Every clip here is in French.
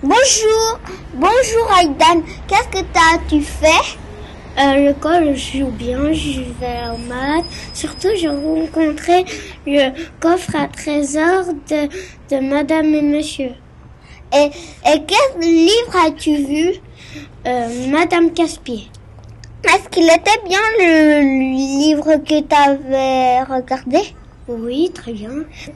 Bonjour, bonjour Aïdan. Qu'est-ce que t'as-tu fait À l'école, je joue bien, je vais en maths. Surtout, j'ai rencontré le coffre à trésor de, de Madame et Monsieur. Et, et quel livre as-tu vu? Euh, Madame Caspier. Est-ce qu'il était bien le livre que t'avais regardé? Oui, très bien.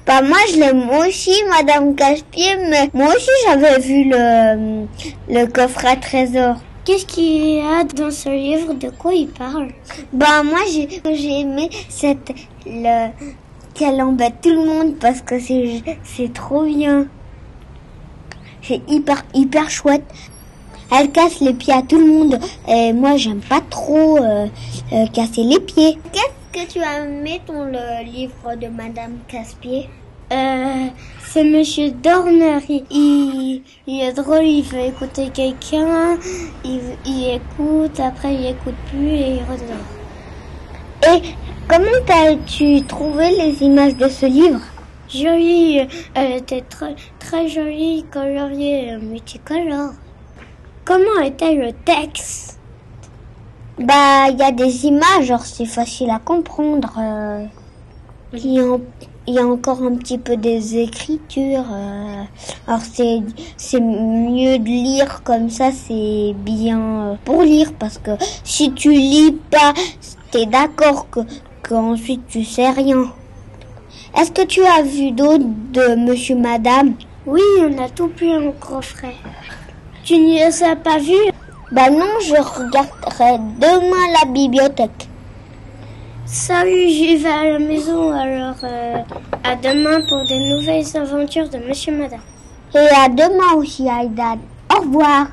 Bah moi je l'aime aussi, Madame Caspier, mais moi aussi j'avais vu le, le coffre à trésor. Qu'est-ce qu'il y a dans ce livre? De quoi il parle? Bah moi j'ai j'ai aimé cette le qu'elle embête tout le monde parce que c'est c'est trop bien. C'est hyper hyper chouette. Elle casse les pieds à tout le monde et moi j'aime pas trop euh, euh, casser les pieds. Qu'est-ce que tu as aimé le livre de Madame Caspier? Euh, C'est Monsieur Dorner. Il, il, il est drôle, il veut écouter quelqu'un, il, il écoute, après il écoute plus et il redort. Et comment as-tu trouvé les images de ce livre? Jolie, elle était très, très jolie, coloriée, multicolore. Comment était le texte? Bah, il y a des images, alors c'est facile à comprendre. euh, Il y, a, il y a encore un petit peu des écritures. euh, alors c'est c'est mieux de lire comme ça, c'est bien euh, pour lire parce que si tu lis pas, t'es d'accord que qu'ensuite tu sais rien. Est-ce que tu as vu d'autres de Monsieur Madame? Oui, on a tout pris en coffret. Tu ne les as pas vus? Bah non, je regarderai demain la bibliothèque. Salut, j'y vais à la maison, alors euh, à demain pour de nouvelles aventures de Monsieur Madame. Et à demain aussi, Aïdan. Au revoir.